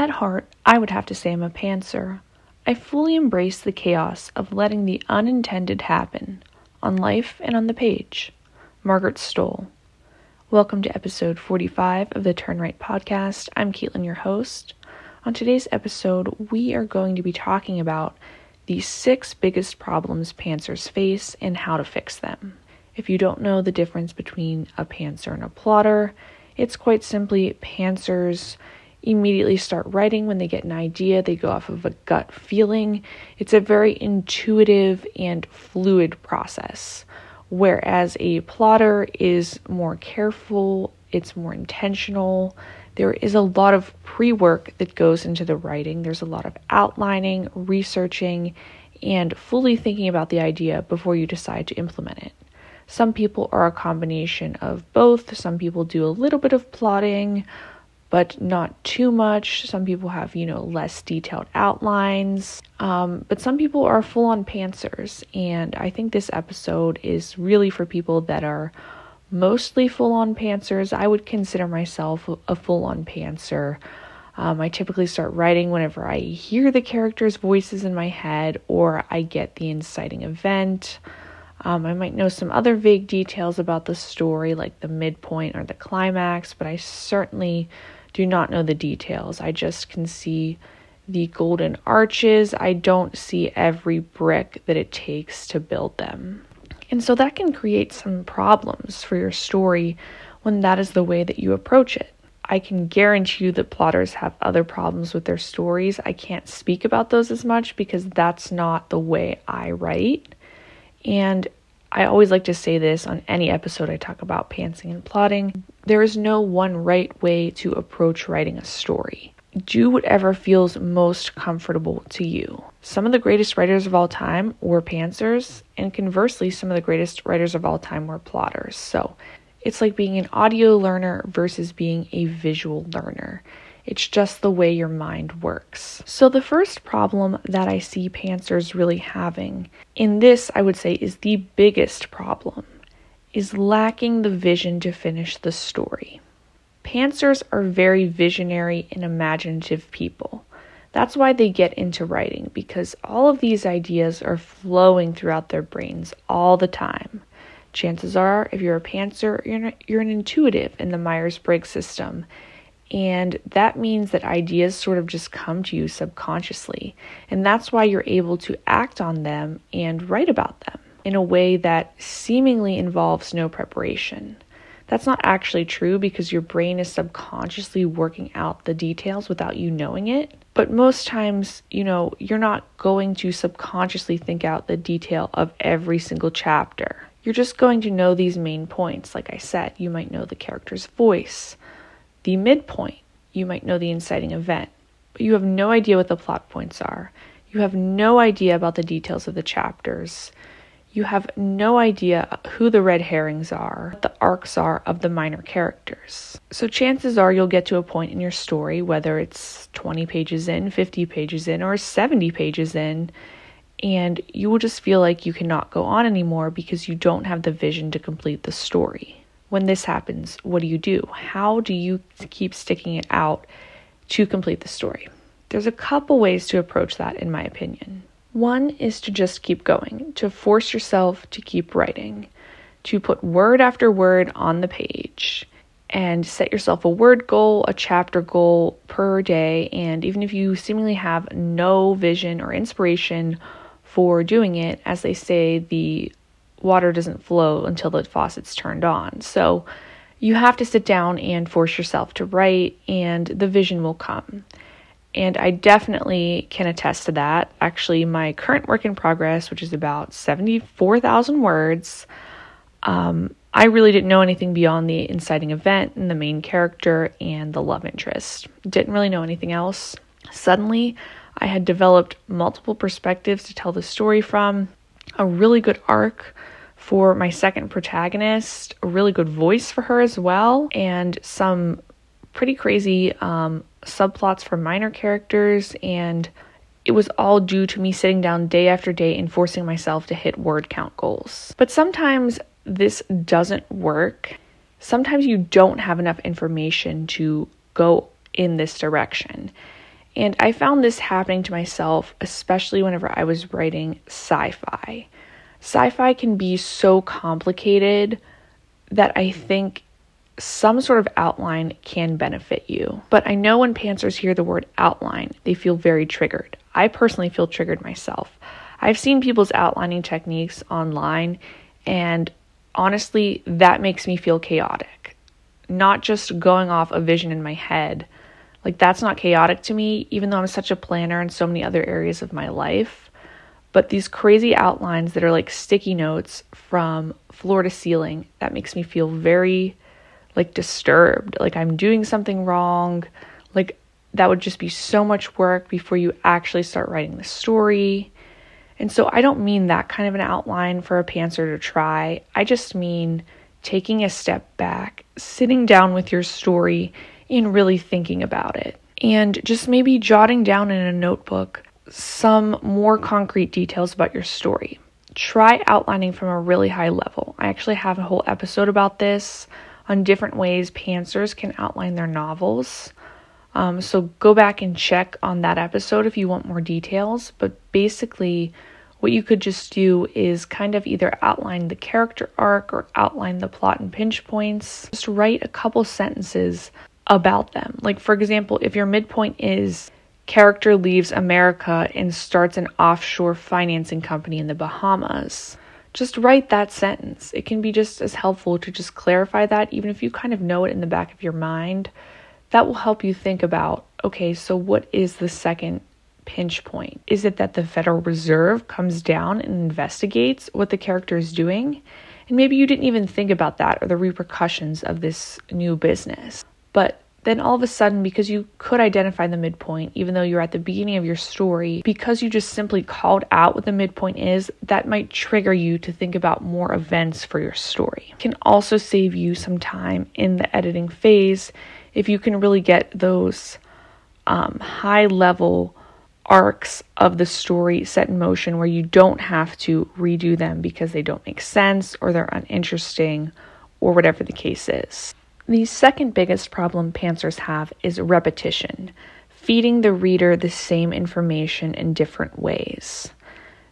At heart, I would have to say I'm a pantser. I fully embrace the chaos of letting the unintended happen, on life and on the page. Margaret Stohl. Welcome to episode 45 of the Turn Right podcast. I'm Caitlin, your host. On today's episode, we are going to be talking about the six biggest problems pantsers face and how to fix them. If you don't know the difference between a pantser and a plotter, it's quite simply pantsers immediately start writing when they get an idea. They go off of a gut feeling. It's a very intuitive and fluid process, whereas a plotter is more careful, it's more intentional. There is a lot of pre work that goes into the writing. There's a lot of outlining, researching, and fully thinking about the idea before you decide to implement it. Some people are a combination of both. Some people do a little bit of plotting, but not too much. Some people have, you know, less detailed outlines. Um, but some people are full on pantsers. And I think this episode is really for people that are mostly full on pantsers. I would consider myself a full on pantser. Um, I typically start writing whenever I hear the characters' voices in my head or I get the inciting event. Um, I might know some other vague details about the story, like the midpoint or the climax, but I certainly do not know the details. I just can see the golden arches. I don't see every brick that it takes to build them. And so that can create some problems for your story when that is the way that you approach it. I can guarantee you that plotters have other problems with their stories. I can't speak about those as much because that's not the way I write. And I always like to say this on any episode I talk about pantsing and plotting. There is no one right way to approach writing a story. Do whatever feels most comfortable to you. Some of the greatest writers of all time were pantsers, and conversely, some of the greatest writers of all time were plotters. So it's like being an audio learner versus being a visual learner. It's just the way your mind works. So, the first problem that I see pantsers really having, in this, I would say, is the biggest problem, is lacking the vision to finish the story. Pantsers are very visionary and imaginative people. That's why they get into writing, because all of these ideas are flowing throughout their brains all the time. Chances are, if you're a pantser, you're, you're an intuitive in the Myers Briggs system. And that means that ideas sort of just come to you subconsciously. And that's why you're able to act on them and write about them in a way that seemingly involves no preparation. That's not actually true because your brain is subconsciously working out the details without you knowing it. But most times, you know, you're not going to subconsciously think out the detail of every single chapter. You're just going to know these main points. Like I said, you might know the character's voice, the midpoint, you might know the inciting event, but you have no idea what the plot points are. You have no idea about the details of the chapters. You have no idea who the red herrings are, what the arcs are of the minor characters. So, chances are you'll get to a point in your story, whether it's 20 pages in, 50 pages in, or 70 pages in, and you will just feel like you cannot go on anymore because you don't have the vision to complete the story. When this happens, what do you do? How do you keep sticking it out to complete the story? There's a couple ways to approach that, in my opinion. One is to just keep going, to force yourself to keep writing, to put word after word on the page, and set yourself a word goal, a chapter goal per day. And even if you seemingly have no vision or inspiration for doing it. As they say, the water doesn't flow until the faucet's turned on. So you have to sit down and force yourself to write, and the vision will come. And I definitely can attest to that. Actually, my current work in progress, which is about 74,000 words, um, I really didn't know anything beyond the inciting event and the main character and the love interest. Didn't really know anything else. Suddenly, I had developed multiple perspectives to tell the story from, a really good arc for my second protagonist, a really good voice for her as well, and some pretty crazy um, subplots for minor characters. And it was all due to me sitting down day after day and forcing myself to hit word count goals. But sometimes this doesn't work. Sometimes you don't have enough information to go in this direction. And I found this happening to myself, especially whenever I was writing sci fi. Sci fi can be so complicated that I think some sort of outline can benefit you. But I know when pantsers hear the word outline, they feel very triggered. I personally feel triggered myself. I've seen people's outlining techniques online, and honestly, that makes me feel chaotic. Not just going off a vision in my head. Like, that's not chaotic to me, even though I'm such a planner in so many other areas of my life. But these crazy outlines that are like sticky notes from floor to ceiling, that makes me feel very like disturbed. Like I'm doing something wrong. Like that would just be so much work before you actually start writing the story. And so I don't mean that kind of an outline for a pantser to try. I just mean taking a step back, sitting down with your story, and really thinking about it. And just maybe jotting down in a notebook some more concrete details about your story. Try outlining from a really high level. I actually have a whole episode about this on different ways pantsers can outline their novels. Um, so go back and check on that episode if you want more details. But basically, what you could just do is kind of either outline the character arc or outline the plot and pinch points. Just write a couple sentences about them. Like, for example, if your midpoint is character leaves America and starts an offshore financing company in the Bahamas, just write that sentence. It can be just as helpful to just clarify that, even if you kind of know it in the back of your mind. That will help you think about okay, so what is the second pinch point? Is it that the Federal Reserve comes down and investigates what the character is doing? And maybe you didn't even think about that or the repercussions of this new business. But then all of a sudden, because you could identify the midpoint, even though you're at the beginning of your story, because you just simply called out what the midpoint is, that might trigger you to think about more events for your story. It can also save you some time in the editing phase if you can really get those um, high level arcs of the story set in motion where you don't have to redo them because they don't make sense or they're uninteresting or whatever the case is. The second biggest problem pantsers have is repetition, feeding the reader the same information in different ways.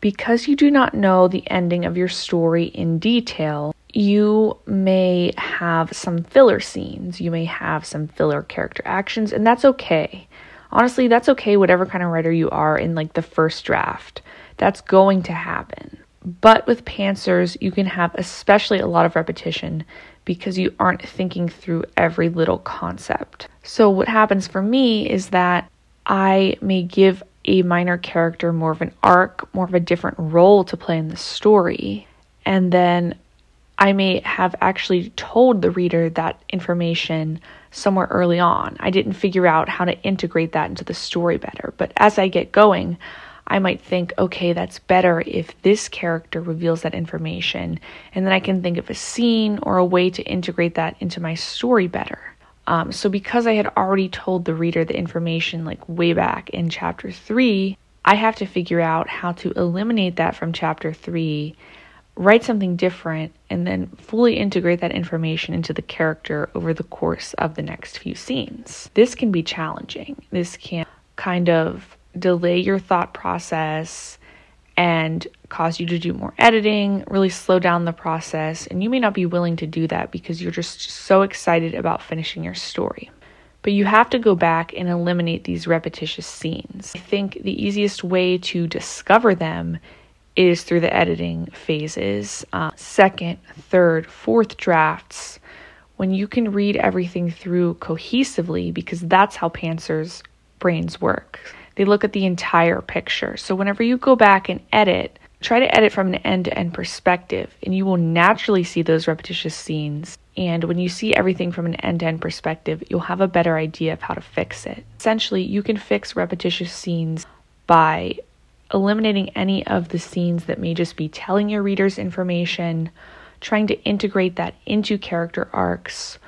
Because you do not know the ending of your story in detail, you may have some filler scenes, you may have some filler character actions, and that's okay. Honestly, that's okay, whatever kind of writer you are in like the first draft. That's going to happen. But with pantsers, you can have especially a lot of repetition because you aren't thinking through every little concept. So, what happens for me is that I may give a minor character more of an arc, more of a different role to play in the story, and then I may have actually told the reader that information somewhere early on. I didn't figure out how to integrate that into the story better, but as I get going, I might think, okay, that's better if this character reveals that information. And then I can think of a scene or a way to integrate that into my story better. Um, so, because I had already told the reader the information like way back in chapter three, I have to figure out how to eliminate that from chapter three, write something different, and then fully integrate that information into the character over the course of the next few scenes. This can be challenging. This can kind of delay your thought process and cause you to do more editing, really slow down the process. And you may not be willing to do that because you're just so excited about finishing your story. But you have to go back and eliminate these repetitious scenes. I think the easiest way to discover them is through the editing phases uh, second, third, fourth drafts. When you can read everything through cohesively, because that's how pantsers' brains work they look at the entire picture. So whenever you go back and edit, try to edit from an end to end perspective, and you will naturally see those repetitious scenes. And when you see everything from an end to end perspective, you'll have a better idea of how to fix it. Essentially, you can fix repetitious scenes by eliminating any of the scenes that may just be telling your readers information, trying to integrate that into character arcs,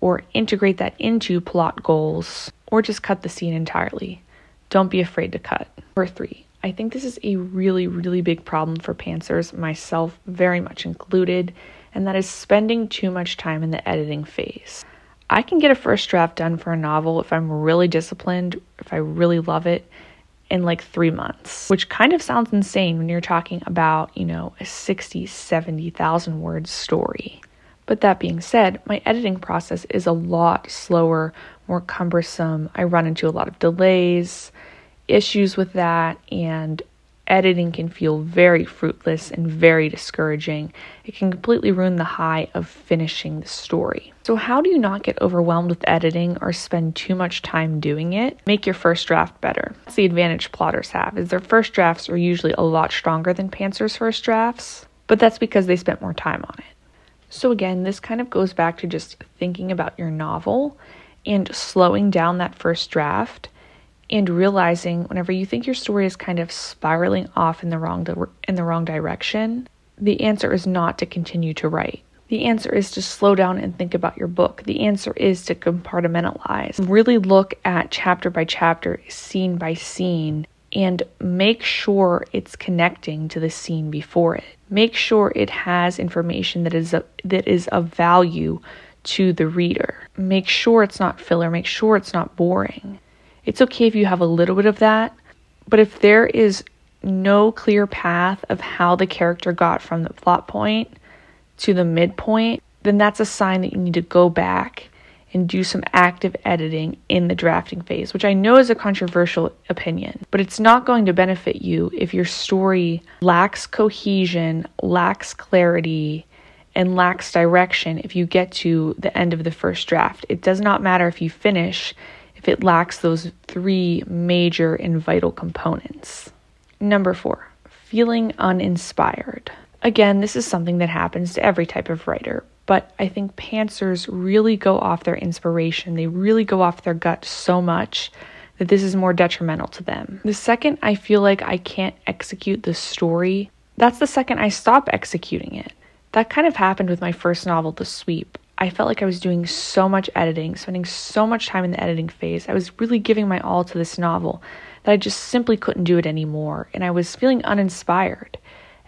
or integrate that into plot goals, or just cut the scene entirely. Don't be afraid to cut. Number three, I think this is a really, really big problem for pantsers, myself very much included, and that is spending too much time in the editing phase. I can get a first draft done for a novel if I'm really disciplined, if I really love it, in like three months, which kind of sounds insane when you're talking about, you know, a 60, 70,000 word story. But that being said, my editing process is a lot slower, more cumbersome. I run into a lot of delays, issues with that, and editing can feel very fruitless and very discouraging. It can completely ruin the high of finishing the story. So, how do you not get overwhelmed with editing or spend too much time doing it? Make your first draft better. That's the advantage plotters have is their first drafts are usually a lot stronger than pantsers' first drafts, but that's because they spent more time on it. So again, this kind of goes back to just thinking about your novel and slowing down that first draft and realizing whenever you think your story is kind of spiraling off in the wrong di- in the wrong direction, the answer is not to continue to write. The answer is to slow down and think about your book. The answer is to compartmentalize. Really look at chapter by chapter, scene by scene, and make sure it's connecting to the scene before it. Make sure it has information that is a, that is of value to the reader. Make sure it's not filler, make sure it's not boring. It's okay if you have a little bit of that, but if there is no clear path of how the character got from the plot point to the midpoint, then that's a sign that you need to go back and do some active editing in the drafting phase, which I know is a controversial opinion, but it's not going to benefit you if your story lacks cohesion, lacks clarity, and lacks direction if you get to the end of the first draft. It does not matter if you finish if it lacks those three major and vital components. Number four, feeling uninspired. Again, this is something that happens to every type of writer, but I think pantsers really go off their inspiration. They really go off their gut so much that this is more detrimental to them. The second I feel like I can't execute the story, that's the second I stop executing it. That kind of happened with my first novel, The Sweep. I felt like I was doing so much editing, spending so much time in the editing phase. I was really giving my all to this novel that I just simply couldn't do it anymore. And I was feeling uninspired.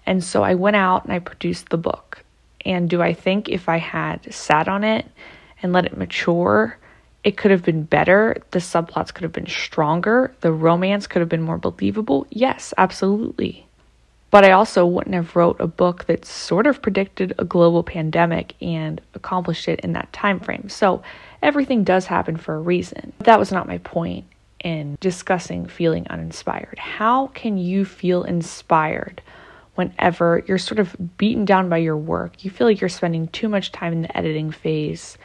And so I went out and I produced the book. And do I think if I had sat on it and let it mature, it could have been better? The subplots could have been stronger? The romance could have been more believable? Yes, absolutely but I also wouldn't have wrote a book that sort of predicted a global pandemic and accomplished it in that time frame. So everything does happen for a reason. But That was not my point in discussing feeling uninspired. How can you feel inspired whenever you're sort of beaten down by your work? You feel like you're spending too much time in the editing phase.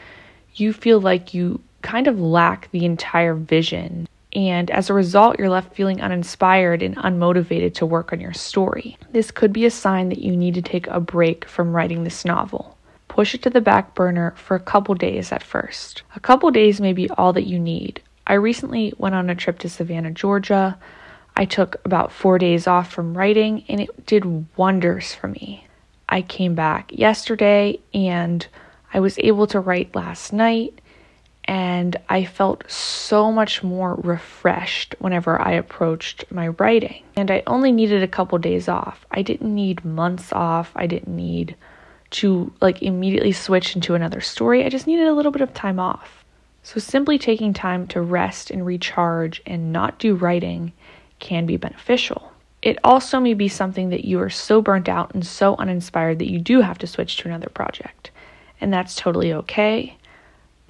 You feel like you kind of lack the entire vision and as a result, you're left feeling uninspired and unmotivated to work on your story. This could be a sign that you need to take a break from writing this novel. Push it to the back burner for a couple days at first. A couple days may be all that you need. I recently went on a trip to Savannah, Georgia. I took about four days off from writing, and it did wonders for me. I came back yesterday and I was able to write last night and I felt so much more refreshed whenever I approached my writing. And I only needed a couple days off. I didn't need months off. I didn't need to like immediately switch into another story. I just needed a little bit of time off. So simply taking time to rest and recharge and not do writing can be beneficial. It also may be something that you are so burnt out and so uninspired that you do have to switch to another project. And that's totally okay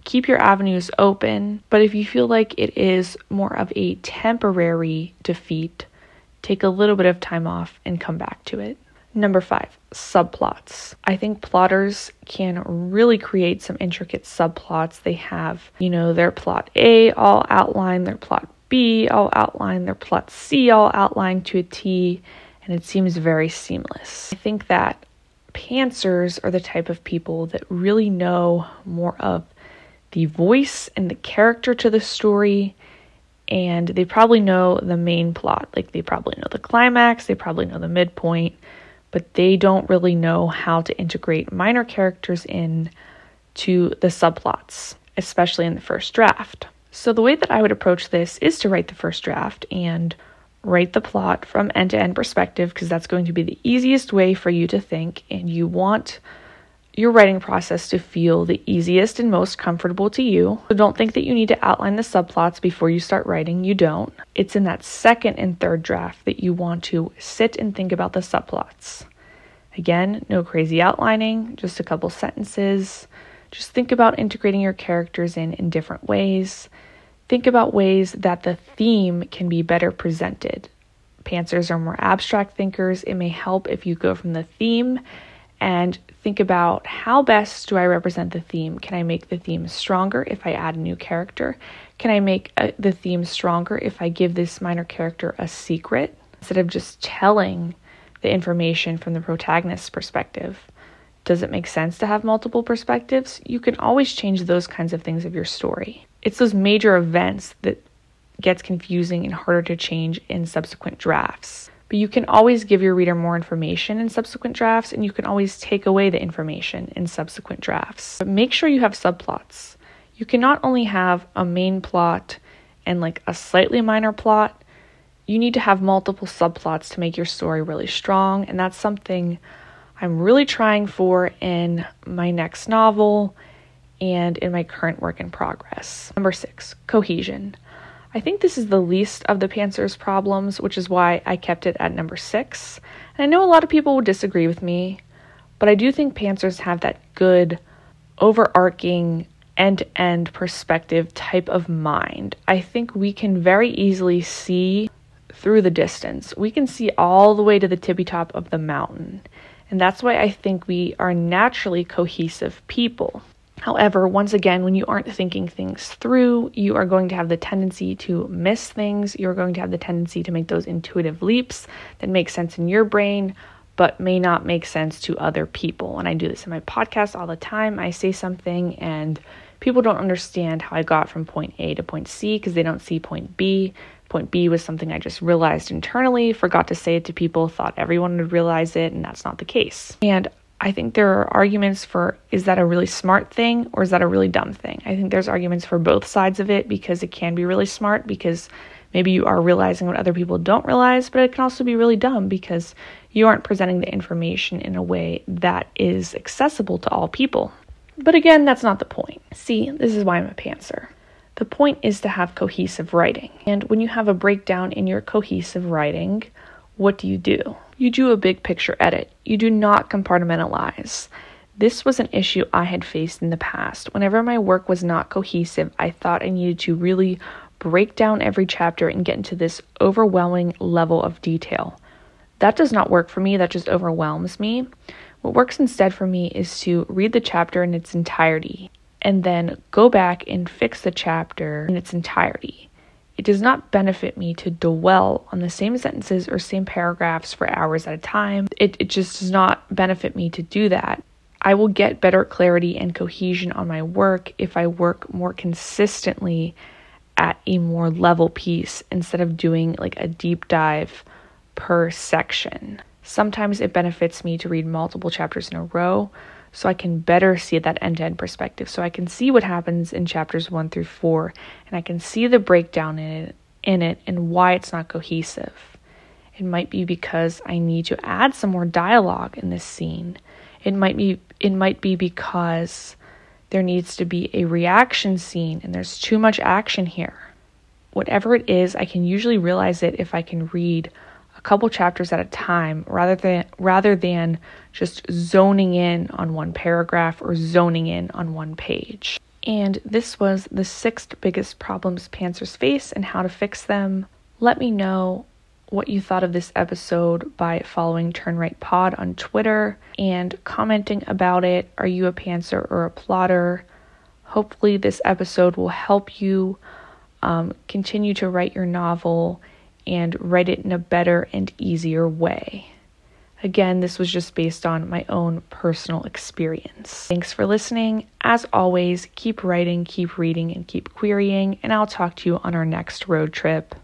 keep your avenues open, but if you feel like it is more of a temporary defeat, take a little bit of time off and come back to it. Number five, subplots. I think plotters can really create some intricate subplots. They have, you know, their plot A all outlined, their plot B all outlined, their plot C all outlined to a T, and it seems very seamless. I think that pantsers are the type of people that really know more of the voice and the character to the story and they probably know the main plot. Like they probably know the climax they probably know the midpoint but they don't really know how to integrate minor characters in to the subplots especially in the first draft. So the way that i would approach this is to write the first draft and write the plot from end to end perspective because that's going to be the easiest way for you to think and you want your writing process to feel the easiest and most comfortable to you. So don't think that you need to outline the subplots before you start writing. You don't. It's in that second and third draft that you want to sit and think about the subplots. Again, no crazy outlining, just a couple sentences. Just think about integrating your characters in in different ways. Think about ways that the theme can be better presented. Pantsers are more abstract thinkers. It may help if you go from the theme and think about how best do I represent the theme? Can I make the theme stronger if I add a new character? Can I make a, uh, the theme stronger if I give this minor character a secret instead of just telling the information from the protagonist's perspective? Does it make sense to have multiple perspectives? You can always change those kinds of things of your story. It's those major events that gets confusing and harder to change in subsequent drafts. But you can always give your reader more information in subsequent drafts, and you can always take away the information in subsequent drafts. But make sure you have subplots. You can not only have a main plot and like a slightly minor plot, you need to have multiple subplots to make your story really strong, and that's something I'm really trying for in my next novel and in my current work in progress. Number six, cohesion. I think this is the least of the Pantsers' problems, which is why I kept it at number six. And I know a lot of people would disagree with me, but I do think Pantsers have that good, overarching, end to end perspective type of mind. I think we can very easily see through the distance. We can see all the way to the tippy top of the mountain. And that's why I think we are naturally cohesive people. However, once again, when you aren't thinking things through, you are going to have the tendency to miss things. You're going to have the tendency to make those intuitive leaps that make sense in your brain, but may not make sense to other people. And I do this in my podcast all the time. I say something and people don't understand how I got from point A to point C because they don't see point B. Point B was something I just realized internally, forgot to say it to people, thought everyone would realize it, and that's not the case. And I think there are arguments for is that a really smart thing or is that a really dumb thing? I think there's arguments for both sides of it because it can be really smart because maybe you are realizing what other people don't realize, but it can also be really dumb because you aren't presenting the information in a way that is accessible to all people. But again, that's not the point. See, this is why I'm a pantser. The point is to have cohesive writing. And when you have a breakdown in your cohesive writing, what do you do? You do a big picture edit. You do not compartmentalize. This was an issue I had faced in the past. Whenever my work was not cohesive, I thought I needed to really break down every chapter and get into this overwhelming level of detail. That does not work for me, that just overwhelms me. What works instead for me is to read the chapter in its entirety and then go back and fix the chapter in its entirety. It does not benefit me to dwell on the same sentences or same paragraphs for hours at a time. It, it just does not benefit me to do that. I will get better clarity and cohesion on my work if I work more consistently at a more level piece instead of doing like a deep dive per section. Sometimes it benefits me to read multiple chapters in a row so I can better see that end to end perspective. So I can see what happens in chapters one through four, and I can see the breakdown in it, in it and why it's not cohesive. It might be because I need to add some more dialogue in this scene. It might be it might be because there needs to be a reaction scene and there's too much action here. Whatever it is, I can usually realize it if I can read a couple chapters at a time rather than rather than just zoning in on one paragraph or zoning in on one page. And this was the sixth biggest problems pantsers face and how to fix them. Let me know what you thought of this episode by following Turn Right Pod on Twitter and commenting about it. Are you a pantser or a plotter? Hopefully, this episode will help you um, continue to write your novel and write it in a better and easier way. Again, this was just based on my own personal experience. Thanks for listening. As always, keep writing, keep reading, and keep querying, and I'll talk to you on our next road trip.